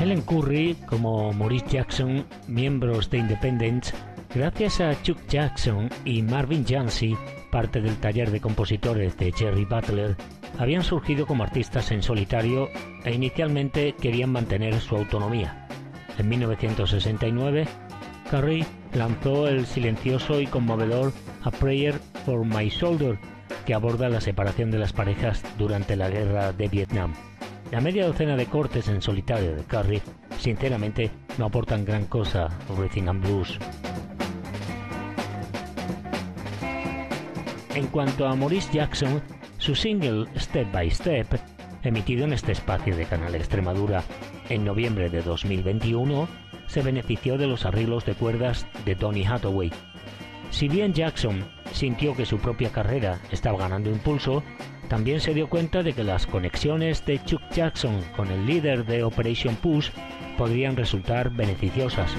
Helen Curry como Maurice Jackson, miembros de Independence, gracias a Chuck Jackson y Marvin Jancy, parte del taller de compositores de Jerry Butler, habían surgido como artistas en solitario e inicialmente querían mantener su autonomía. En 1969, Curry lanzó el silencioso y conmovedor A Prayer for My Shoulder, que aborda la separación de las parejas durante la guerra de Vietnam. La media docena de cortes en solitario de Curry, sinceramente, no aportan gran cosa a Rhythm and Blues. En cuanto a Maurice Jackson, su single Step by Step, emitido en este espacio de Canal Extremadura en noviembre de 2021, se benefició de los arreglos de cuerdas de Tony Hathaway. Si bien Jackson sintió que su propia carrera estaba ganando impulso, también se dio cuenta de que las conexiones de Chuck Jackson con el líder de Operation Push podrían resultar beneficiosas.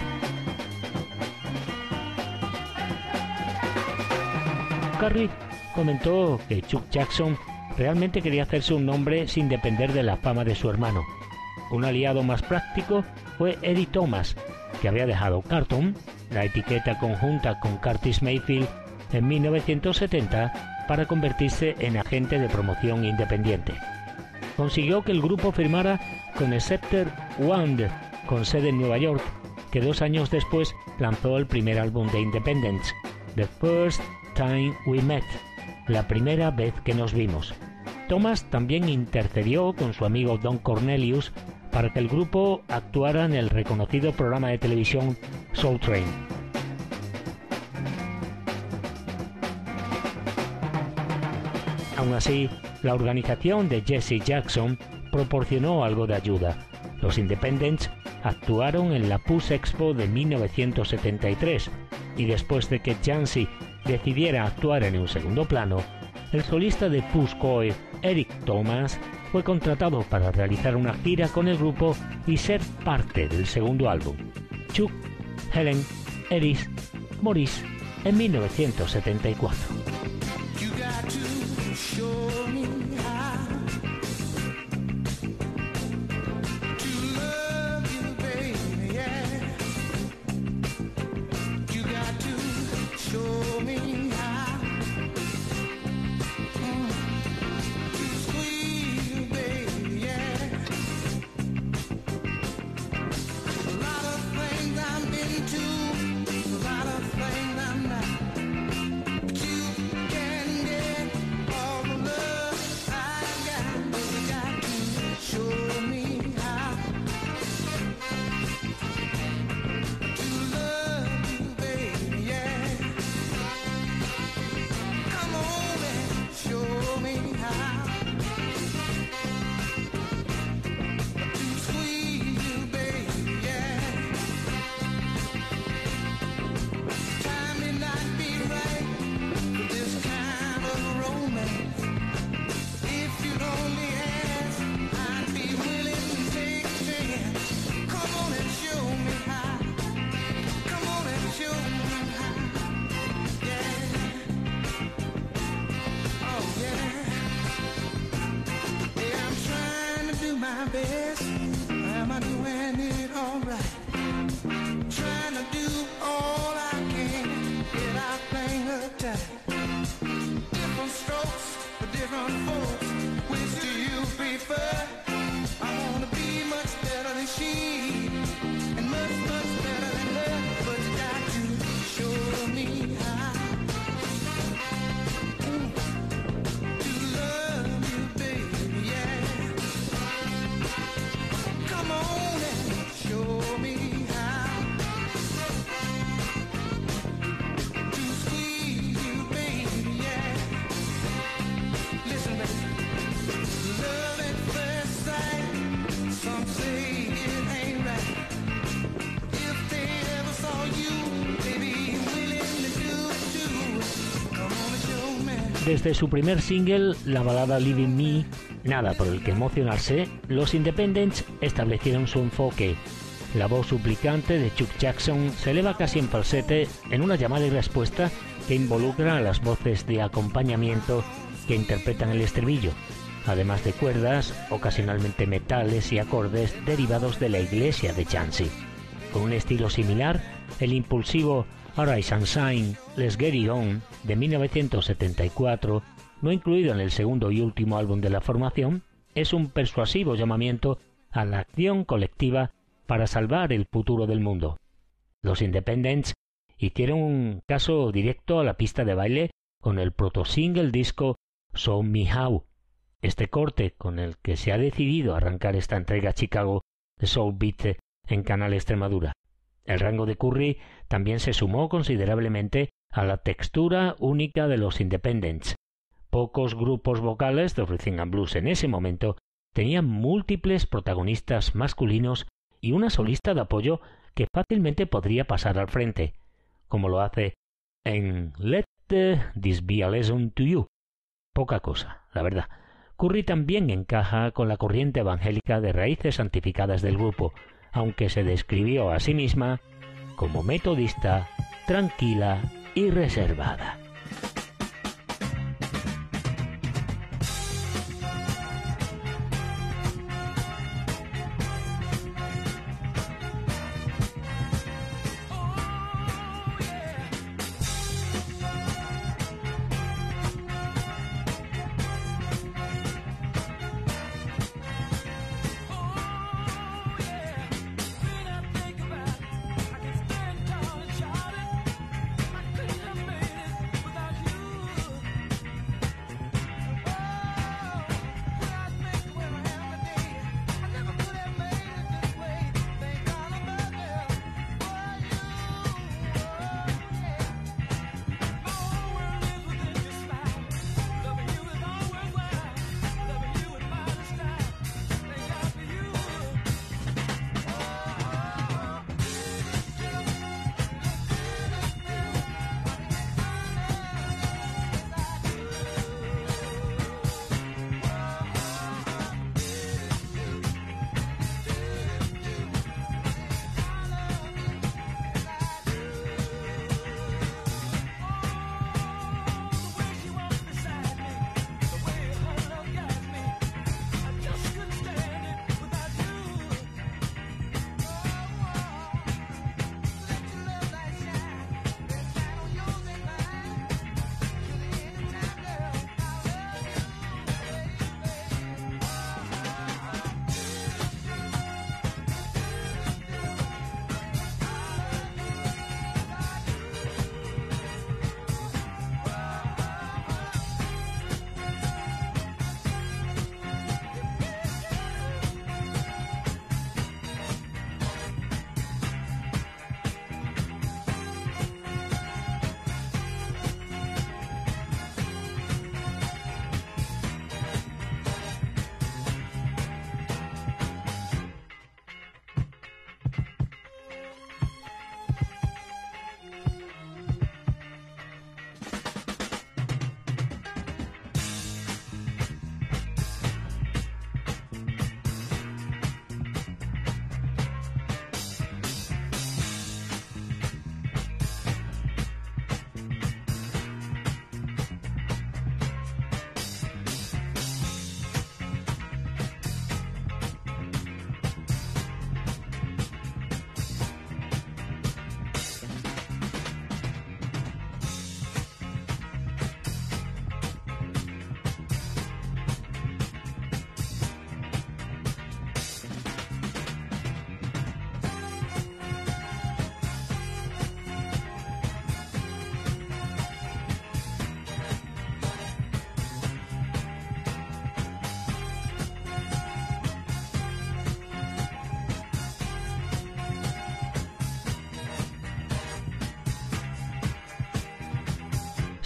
Curry comentó que Chuck Jackson realmente quería hacerse un nombre sin depender de la fama de su hermano. Un aliado más práctico fue Eddie Thomas, que había dejado Cartoon, la etiqueta conjunta con Curtis Mayfield, en 1970 para convertirse en agente de promoción independiente. Consiguió que el grupo firmara con Scepter Wand, con sede en Nueva York, que dos años después lanzó el primer álbum de Independence, The First Time We Met, la primera vez que nos vimos. Thomas también intercedió con su amigo Don Cornelius para que el grupo actuara en el reconocido programa de televisión Soul Train. Aún así, la organización de Jesse Jackson proporcionó algo de ayuda. Los Independents actuaron en la PUS Expo de 1973 y después de que Jancy decidiera actuar en un segundo plano, el solista de PUS Coe, Eric Thomas, fue contratado para realizar una gira con el grupo y ser parte del segundo álbum. Chuck, Helen, Eris, Maurice, en 1974. Desde su primer single, la balada Living Me, nada por el que emocionarse, los Independents establecieron su enfoque. La voz suplicante de Chuck Jackson se eleva casi en falsete en una llamada y respuesta que involucra a las voces de acompañamiento que interpretan el estribillo. además de cuerdas, ocasionalmente metales y acordes derivados de la iglesia de Chansey. Con un estilo similar, el impulsivo Arise and Shine, Let's Get It On de 1974, no incluido en el segundo y último álbum de la formación, es un persuasivo llamamiento a la acción colectiva para salvar el futuro del mundo. Los Independents hicieron un caso directo a la pista de baile con el proto-single disco Show Me How. Este corte con el que se ha decidido arrancar esta entrega a Chicago de Soul Beat en Canal Extremadura. El rango de Curry también se sumó considerablemente a la textura única de los Independents. Pocos grupos vocales de Rhythm Blues en ese momento tenían múltiples protagonistas masculinos y una solista de apoyo que fácilmente podría pasar al frente, como lo hace en Let This Be a Lesson to You. Poca cosa, la verdad. Curry también encaja con la corriente evangélica de raíces santificadas del grupo, aunque se describió a sí misma como metodista, tranquila y reservada.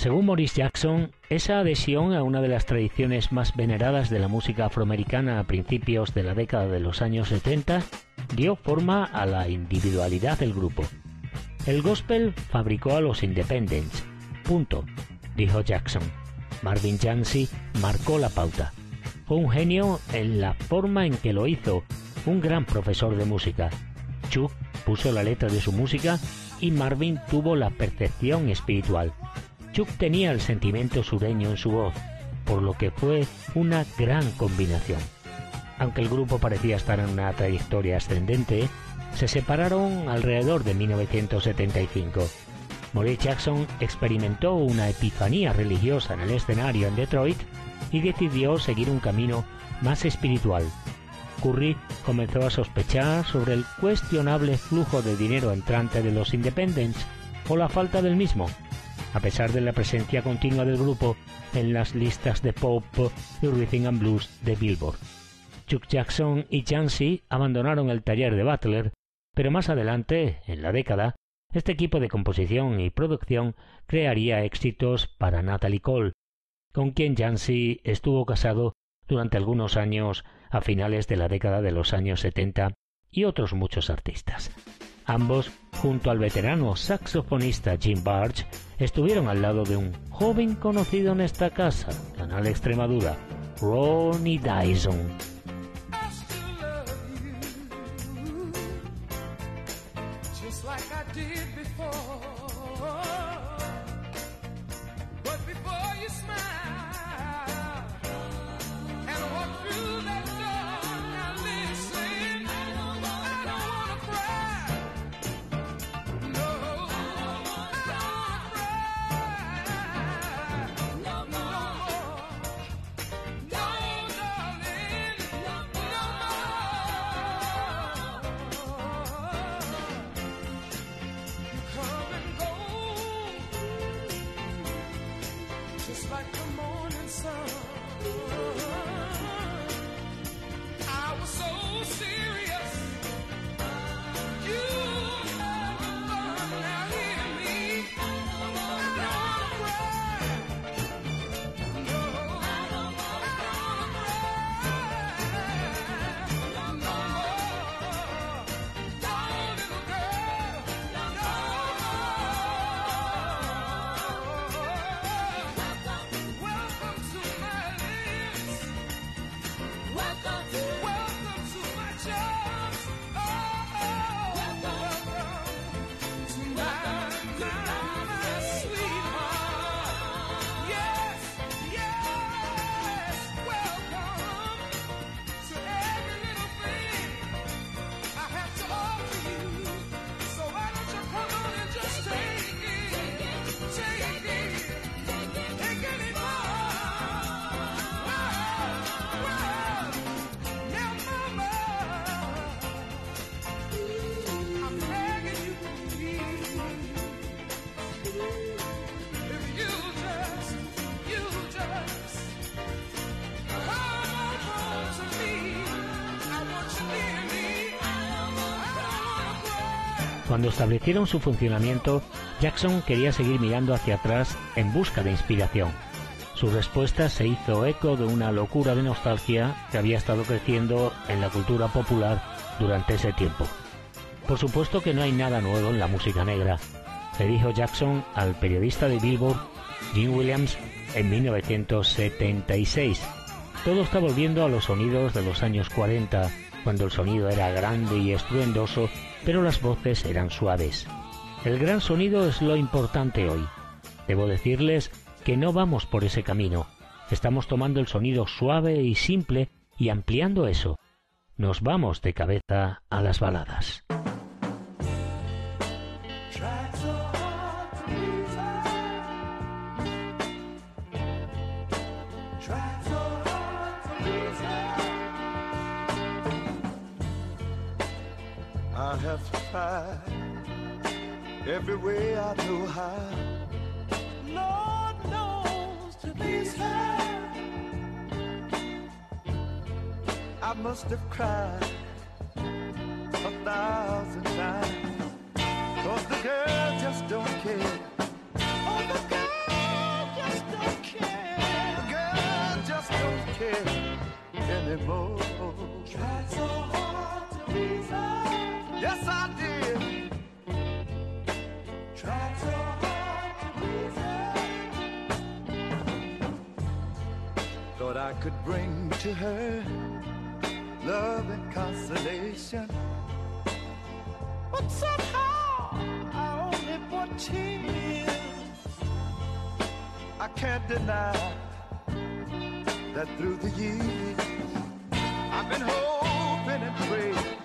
Según Maurice Jackson, esa adhesión a una de las tradiciones más veneradas de la música afroamericana a principios de la década de los años 70 dio forma a la individualidad del grupo. El gospel fabricó a los Independents. Punto, dijo Jackson. Marvin Jansi marcó la pauta. Fue un genio en la forma en que lo hizo, un gran profesor de música. Chuck puso la letra de su música y Marvin tuvo la percepción espiritual. Chuck tenía el sentimiento sureño en su voz. por lo que fue una gran combinación. Aunque el grupo parecía estar en una trayectoria ascendente, se separaron alrededor de 1975. Maurice Jackson experimentó una epifanía religiosa en el escenario en Detroit y decidió seguir un camino más espiritual. Curry comenzó a sospechar sobre el cuestionable flujo de dinero entrante de los Independents o la falta del mismo, a pesar de la presencia continua del grupo en las listas de pop y rhythm and blues de Billboard. Chuck Jackson y Jancy abandonaron el taller de Butler, pero más adelante, en la década, este equipo de composición y producción crearía éxitos para Natalie Cole, con quien Jancy estuvo casado durante algunos años a finales de la década de los años 70 y otros muchos artistas. Ambos, junto al veterano saxofonista Jim Barge, estuvieron al lado de un joven conocido en esta casa, Canal Extremadura, Ronnie Dyson. Cuando establecieron su funcionamiento, Jackson quería seguir mirando hacia atrás en busca de inspiración. Su respuesta se hizo eco de una locura de nostalgia que había estado creciendo en la cultura popular durante ese tiempo. Por supuesto que no hay nada nuevo en la música negra, le dijo Jackson al periodista de Billboard, Jim Williams, en 1976. Todo está volviendo a los sonidos de los años 40, cuando el sonido era grande y estruendoso pero las voces eran suaves. El gran sonido es lo importante hoy. Debo decirles que no vamos por ese camino. Estamos tomando el sonido suave y simple y ampliando eso. Nos vamos de cabeza a las baladas. Have tried every way I know how. Lord knows to please her. I must have cried a thousand times. Cause the girl just don't care. Oh, the girl just don't care. The girl just don't care anymore. Tried so hard to please her. Yes, I did. Tried so hard to please her. Thought I could bring to her love and consolation. But somehow I only brought tears. I can't deny that through the years I've been hoping and praying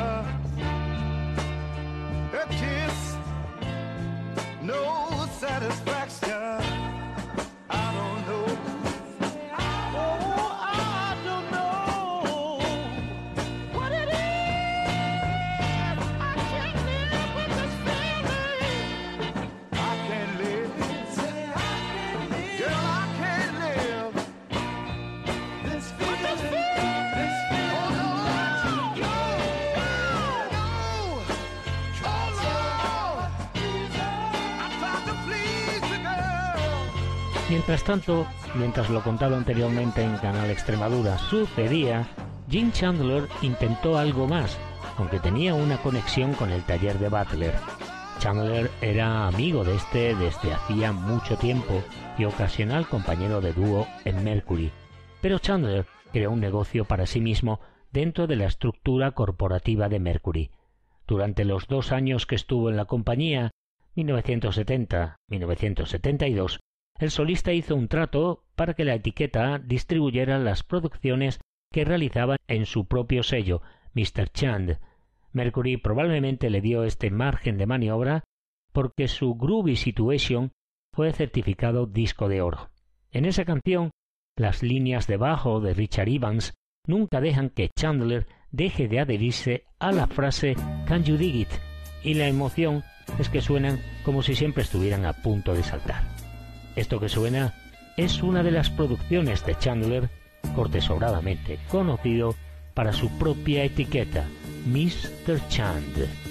Mientras tanto, mientras lo contado anteriormente en Canal Extremadura sucedía, Jim Chandler intentó algo más, aunque tenía una conexión con el taller de Butler. Chandler era amigo de este desde hacía mucho tiempo y ocasional compañero de dúo en Mercury. Pero Chandler creó un negocio para sí mismo dentro de la estructura corporativa de Mercury. Durante los dos años que estuvo en la compañía, 1970-1972, el solista hizo un trato para que la etiqueta distribuyera las producciones que realizaba en su propio sello, Mr. Chand. Mercury probablemente le dio este margen de maniobra porque su Groovy Situation fue certificado disco de oro. En esa canción, las líneas de bajo de Richard Evans nunca dejan que Chandler deje de adherirse a la frase Can you dig it? y la emoción es que suenan como si siempre estuvieran a punto de saltar. Esto que suena es una de las producciones de Chandler, corte sobradamente conocido para su propia etiqueta, Mr. Chand.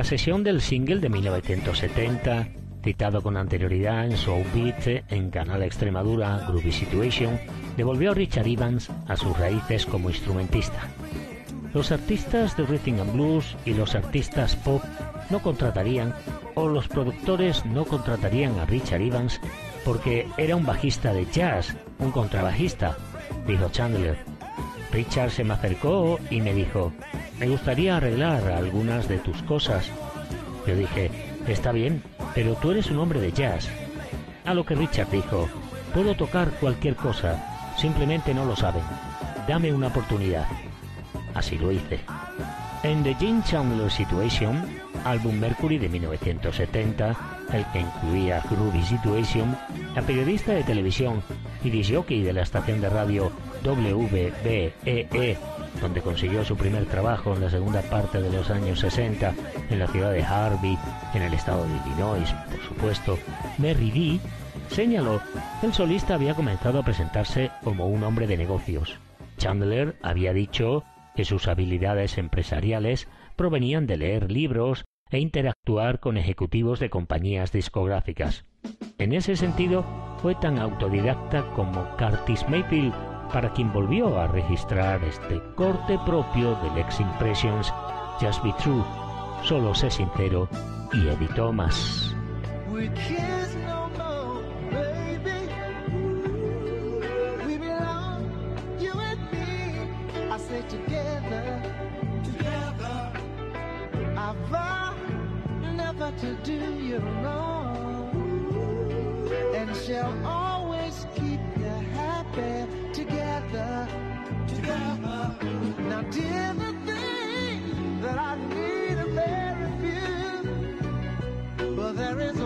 La sesión del single de 1970, citado con anterioridad en Soul Beat en Canal Extremadura Groovy Situation, devolvió a Richard Evans a sus raíces como instrumentista. Los artistas de rhythm and blues y los artistas pop no contratarían o los productores no contratarían a Richard Evans porque era un bajista de jazz, un contrabajista, dijo Chandler. Richard se me acercó y me dijo, me gustaría arreglar algunas de tus cosas. Yo dije, está bien, pero tú eres un hombre de jazz. A lo que Richard dijo, puedo tocar cualquier cosa, simplemente no lo saben. Dame una oportunidad. Así lo hice. En The Gene Chandler Situation, álbum Mercury de 1970, el que incluía Groovy Situation, la periodista de televisión y disjockey de la estación de radio WBEE, E, donde consiguió su primer trabajo en la segunda parte de los años 60 en la ciudad de Harvey, en el estado de Illinois, por supuesto, Mary Dee, señaló que el solista había comenzado a presentarse como un hombre de negocios. Chandler había dicho que sus habilidades empresariales provenían de leer libros e interactuar con ejecutivos de compañías discográficas. En ese sentido, fue tan autodidacta como Curtis Mayfield, para quien volvió a registrar este corte propio del Ex Impressions Just Be True, Solo sé sincero y vow never to do you and shall always keep you together, together. Now, dear, the thing that I need a very few. But there is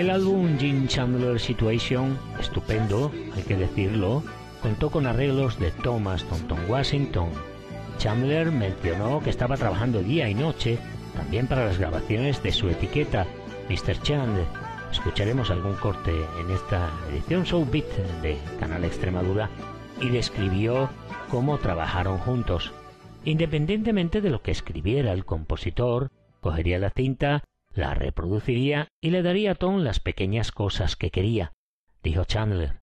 El álbum Gene Chandler Situation, estupendo, hay que decirlo, contó con arreglos de Thomas Tonton Washington. Chandler mencionó que estaba trabajando día y noche también para las grabaciones de su etiqueta, Mr. Chandler. Escucharemos algún corte en esta edición Soul Beat de Canal Extremadura y describió cómo trabajaron juntos. Independientemente de lo que escribiera el compositor, cogería la cinta la reproduciría y le daría a Tom las pequeñas cosas que quería, dijo Chandler.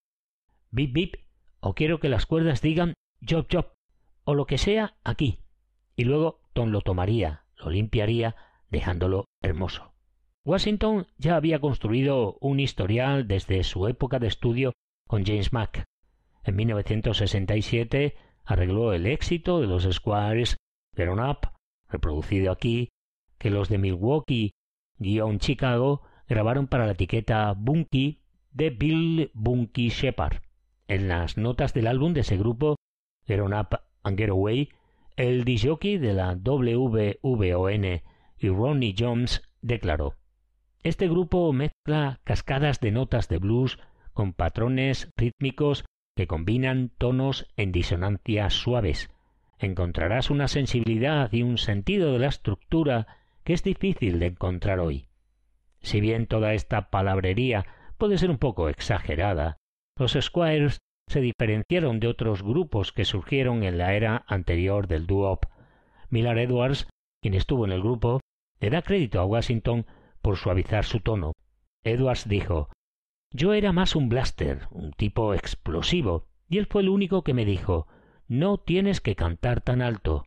Bip bip, o quiero que las cuerdas digan job job, o lo que sea aquí. Y luego Tom lo tomaría, lo limpiaría, dejándolo hermoso. Washington ya había construido un historial desde su época de estudio con James Mack. En 1967 arregló el éxito de los Squires Grown Up, reproducido aquí, que los de Milwaukee Chicago grabaron para la etiqueta Bunky de Bill Bunky Shepard. En las notas del álbum de ese grupo, Grown Up and Get Away, el disjockey de la WVON y Ronnie Jones declaró Este grupo mezcla cascadas de notas de blues con patrones rítmicos que combinan tonos en disonancias suaves. Encontrarás una sensibilidad y un sentido de la estructura que es difícil de encontrar hoy. Si bien toda esta palabrería puede ser un poco exagerada, los Squires se diferenciaron de otros grupos que surgieron en la era anterior del doo Miller Edwards, quien estuvo en el grupo, le da crédito a Washington por suavizar su tono. Edwards dijo yo era más un blaster, un tipo explosivo, y él fue el único que me dijo No tienes que cantar tan alto.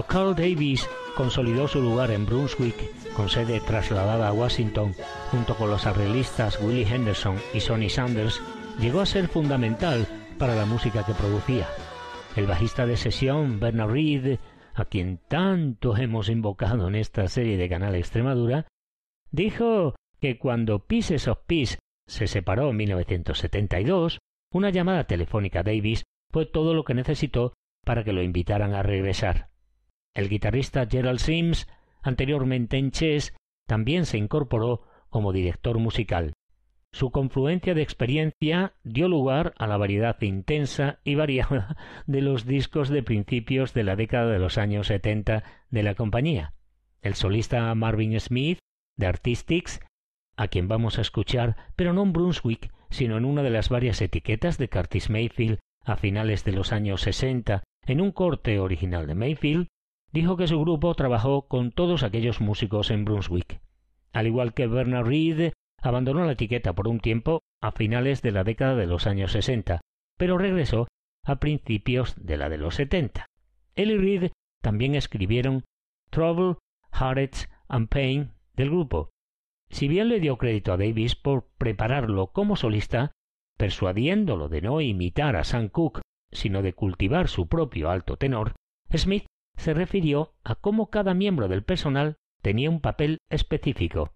Cuando Carl Davis consolidó su lugar en Brunswick, con sede trasladada a Washington, junto con los arreglistas Willie Henderson y Sonny Sanders, llegó a ser fundamental para la música que producía. El bajista de sesión Bernard Reed, a quien tanto hemos invocado en esta serie de Canal Extremadura, dijo que cuando Pieces of Peace se separó en 1972, una llamada telefónica a Davis fue todo lo que necesitó para que lo invitaran a regresar. El guitarrista Gerald Sims, anteriormente en Chess, también se incorporó como director musical. Su confluencia de experiencia dio lugar a la variedad intensa y variada de los discos de principios de la década de los años 70 de la compañía. El solista Marvin Smith, de Artistics, a quien vamos a escuchar, pero no en Brunswick, sino en una de las varias etiquetas de Curtis Mayfield a finales de los años 60, en un corte original de Mayfield, dijo que su grupo trabajó con todos aquellos músicos en Brunswick. Al igual que Bernard Reed, abandonó la etiqueta por un tiempo a finales de la década de los años 60, pero regresó a principios de la de los 70. Él y Reed también escribieron Trouble, Heartache and Pain del grupo. Si bien le dio crédito a Davis por prepararlo como solista, persuadiéndolo de no imitar a Sam Cooke, sino de cultivar su propio alto tenor, Smith se refirió a cómo cada miembro del personal tenía un papel específico.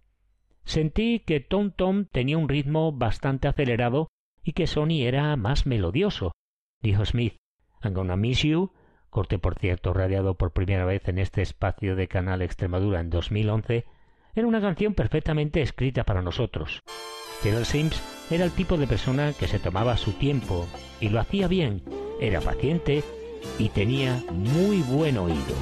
Sentí que Tom Tom tenía un ritmo bastante acelerado y que Sonny era más melodioso, dijo Smith. I'm gonna miss you, corte por cierto radiado por primera vez en este espacio de Canal Extremadura en 2011, era una canción perfectamente escrita para nosotros. Taylor Sims era el tipo de persona que se tomaba su tiempo y lo hacía bien, era paciente y tenía muy buen oído.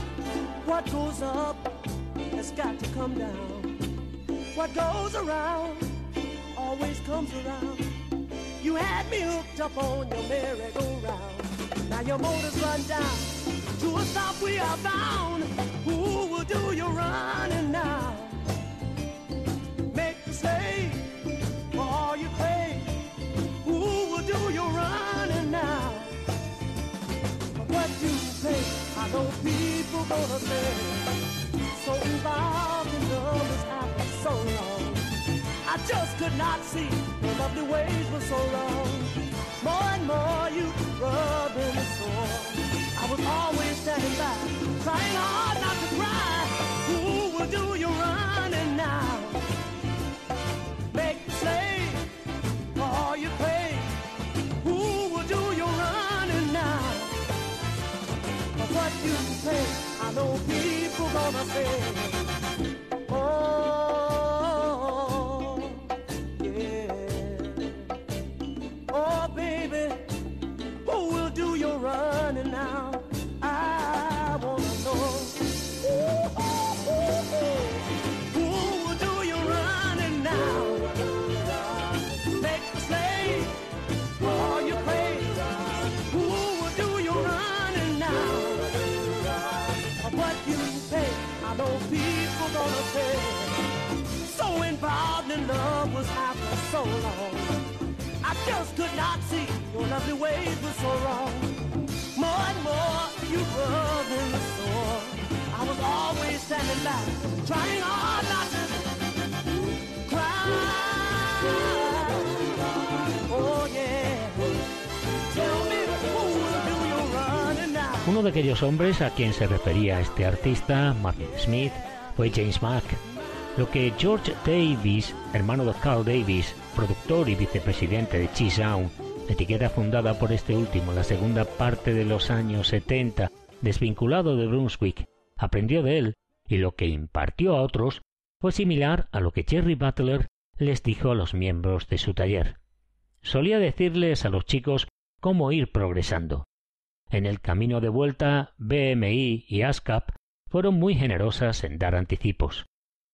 Now your motor's run down. To a stop we are bound. People gonna say so involved in is after so long. I just could not see your lovely ways were so long. More and more you rubbing me sore. I was always standing by, trying hard not to cry. People gonna I was always trying hard not to. Oh? Uno de aquellos hombres a quien se refería este artista, Martin Smith, fue James Mack. Lo que George Davis, hermano de Carl Davis, productor y vicepresidente de Cheesedown, etiqueta fundada por este último la segunda parte de los años 70, desvinculado de Brunswick, aprendió de él y lo que impartió a otros fue similar a lo que Jerry Butler les dijo a los miembros de su taller. Solía decirles a los chicos cómo ir progresando. En el camino de vuelta, BMI y ASCAP fueron muy generosas en dar anticipos.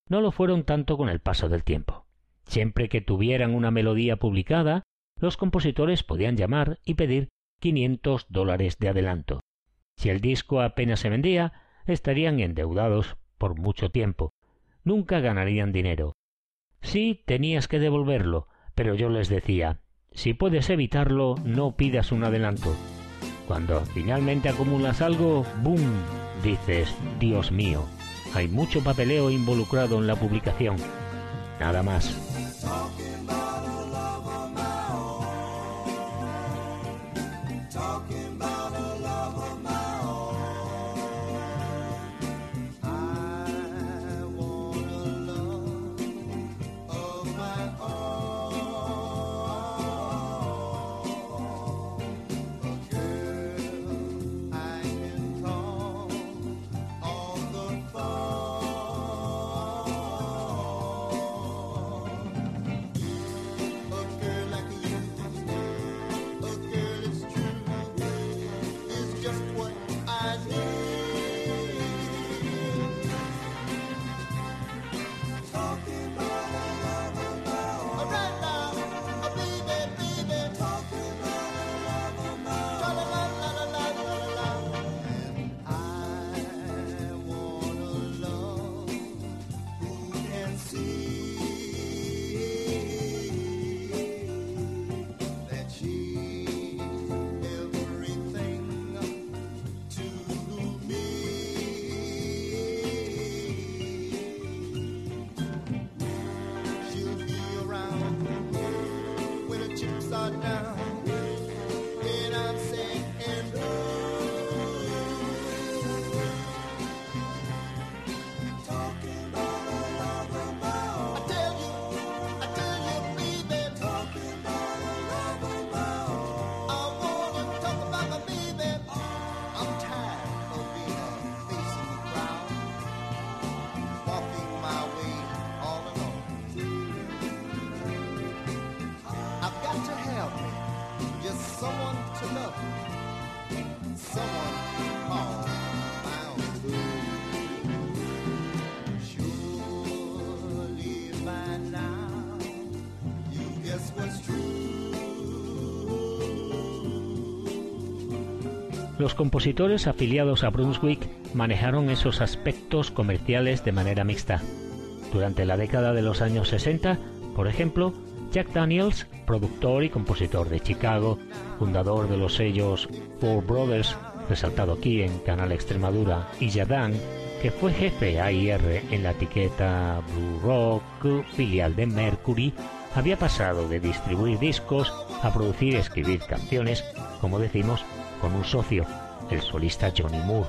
No lo fueron tanto con el paso del tiempo. Siempre que tuvieran una melodía publicada, los compositores podían llamar y pedir 500 dólares de adelanto. Si el disco apenas se vendía, estarían endeudados por mucho tiempo. Nunca ganarían dinero. Sí tenías que devolverlo, pero yo les decía, si puedes evitarlo, no pidas un adelanto. Cuando finalmente acumulas algo, ¡boom! dices, Dios mío, hay mucho papeleo involucrado en la publicación. Nada más. About Los compositores afiliados a Brunswick manejaron esos aspectos comerciales de manera mixta. Durante la década de los años 60, por ejemplo, Jack Daniels, productor y compositor de Chicago, fundador de los sellos Four Brothers, resaltado aquí en Canal Extremadura, y Yadan, que fue jefe AIR en la etiqueta Blue Rock, filial de Mercury, había pasado de distribuir discos a producir y escribir canciones, como decimos, con un socio, el solista Johnny Moore.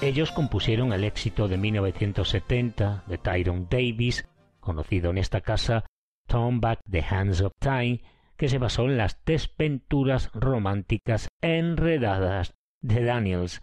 Ellos compusieron el éxito de 1970 de Tyrone Davis, conocido en esta casa Turn Back the Hands of Time, que se basó en las desventuras románticas enredadas de Daniels.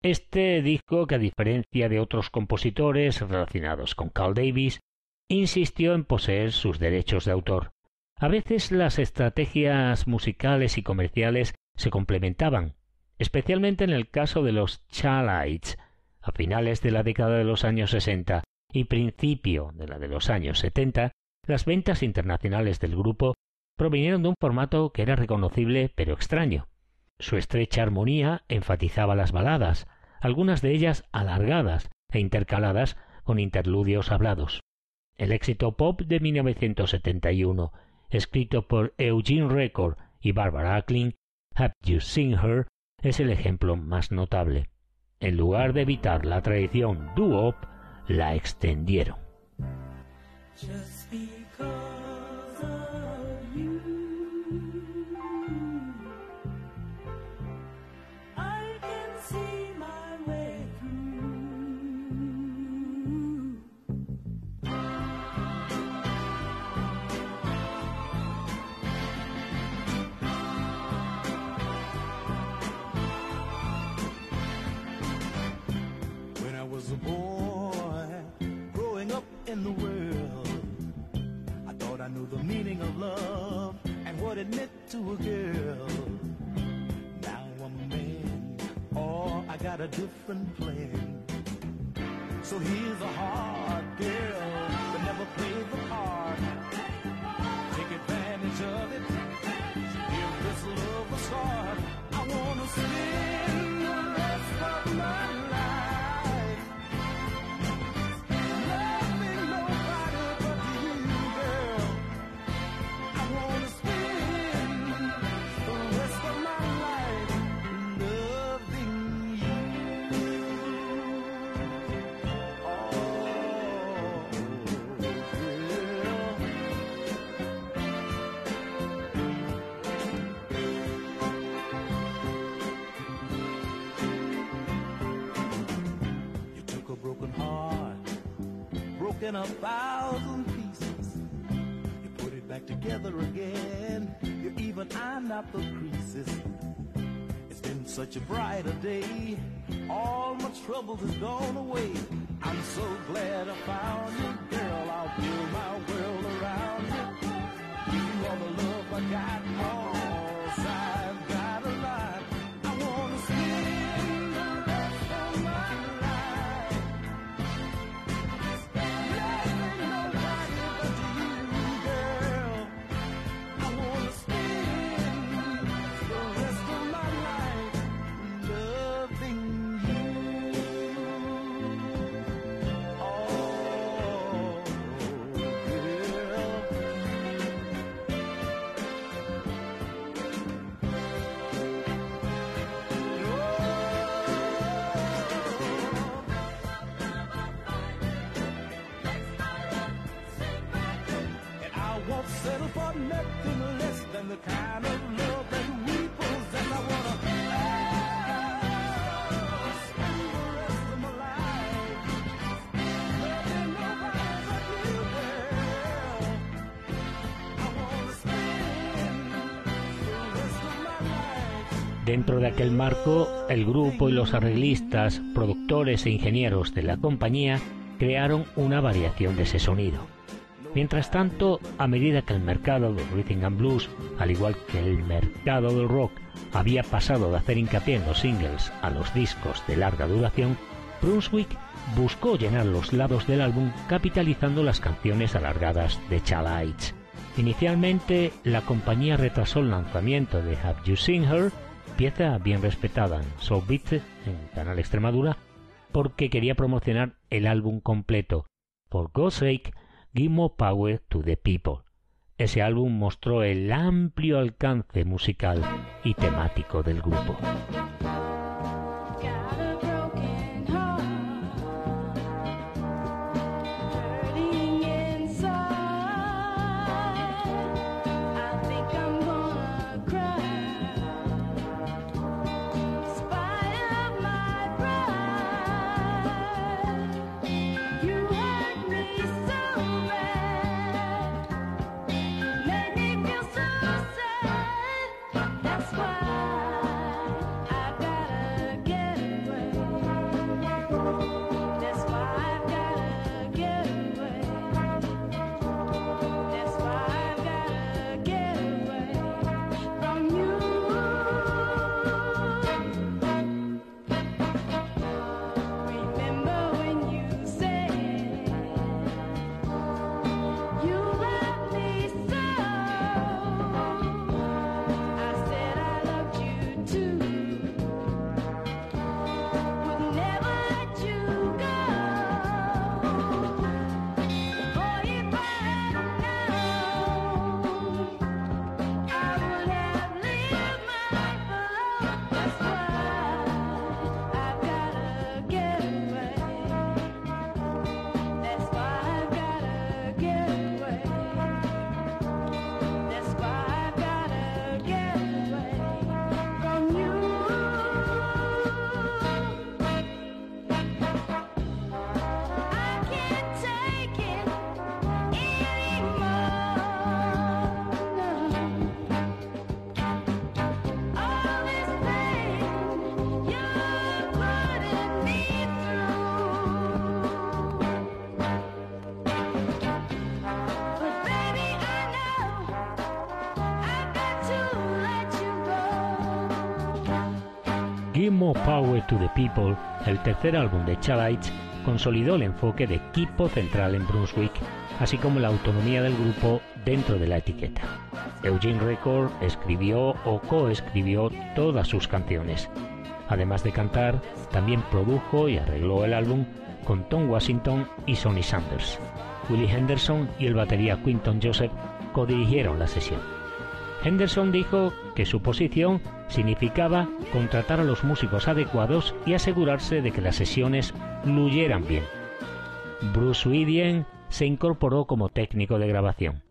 Este disco, que a diferencia de otros compositores relacionados con Carl Davis, insistió en poseer sus derechos de autor. A veces las estrategias musicales y comerciales se complementaban, especialmente en el caso de los Chalites, a finales de la década de los años 60 y principio de la de los años 70, las ventas internacionales del grupo provinieron de un formato que era reconocible pero extraño. Su estrecha armonía enfatizaba las baladas, algunas de ellas alargadas e intercaladas con interludios hablados. El éxito pop de 1971, escrito por Eugene Record y Barbara Acklin, Have You Seen Her, es el ejemplo más notable. En lugar de evitar la tradición doo-wop, la extendieron. A boy, growing up in the world, I thought I knew the meaning of love and what it meant to a girl. Now I'm a man, oh, I got a different plan. So here's a hard girl that never played the part. Take advantage of it. Broken a thousand pieces. You put it back together again. You even ironed out the creases. It's been such a brighter day. All my troubles has gone away. I'm so glad I found you, girl. I'll build my world around you. You are the love I got. Dentro de aquel marco, el grupo y los arreglistas, productores e ingenieros de la compañía crearon una variación de ese sonido. Mientras tanto, a medida que el mercado del rhythm and blues, al igual que el mercado del rock, había pasado de hacer hincapié en los singles a los discos de larga duración, Brunswick buscó llenar los lados del álbum capitalizando las canciones alargadas de Chalites. Inicialmente, la compañía retrasó el lanzamiento de Have You Seen Her pieza bien respetada en Soul Beat en Canal Extremadura porque quería promocionar el álbum completo. For God's sake, give more power to the people. Ese álbum mostró el amplio alcance musical y temático del grupo. More Power to the People, el tercer álbum de Chalites, consolidó el enfoque de equipo central en Brunswick, así como la autonomía del grupo dentro de la etiqueta. Eugene Record escribió o coescribió todas sus canciones. Además de cantar, también produjo y arregló el álbum con Tom Washington y Sonny Sanders. Willie Henderson y el batería Quinton Joseph codirigieron la sesión. Henderson dijo que su posición significaba contratar a los músicos adecuados y asegurarse de que las sesiones fluyeran bien. Bruce Widien se incorporó como técnico de grabación.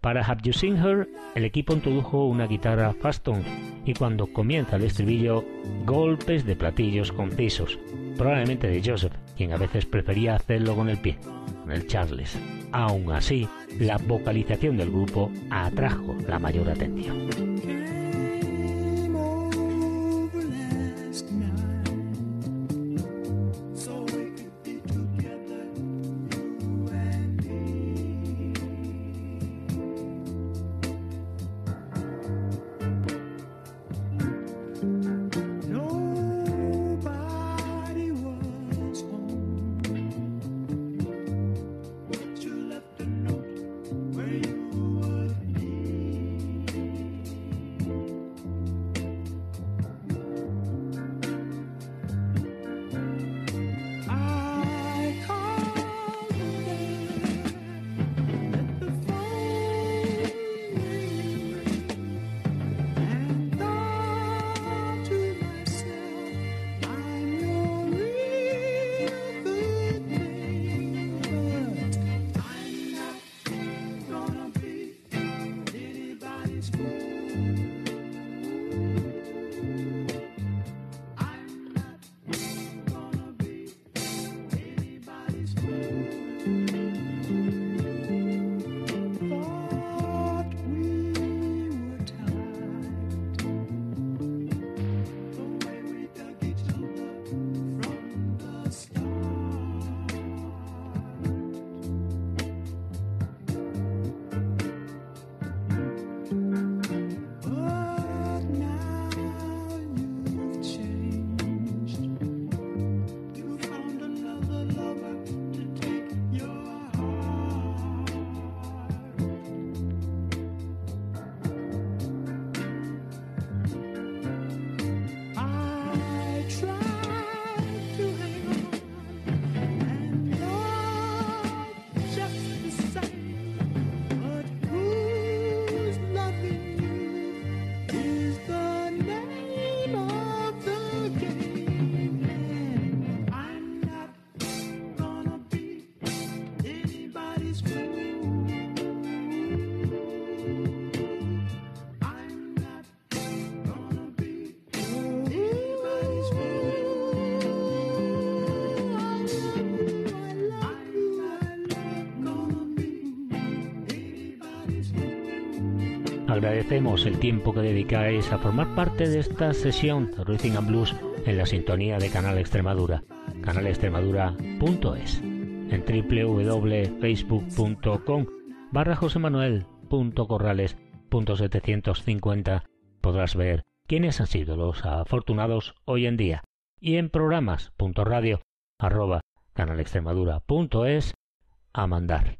Para Have You Seen Her, el equipo introdujo una guitarra Faston y cuando comienza el estribillo, golpes de platillos concisos, probablemente de Joseph, quien a veces prefería hacerlo con el pie, con el Charles. Aún así, la vocalización del grupo atrajo la mayor atención. Agradecemos el tiempo que dedicáis a formar parte de esta sesión Rhythm and Blues en la sintonía de Canal Extremadura, canalextremadura.es, en www.facebook.com barra josemanuel.corrales.750 podrás ver quiénes han sido los afortunados hoy en día y en programas.radio canalextremadura.es a mandar.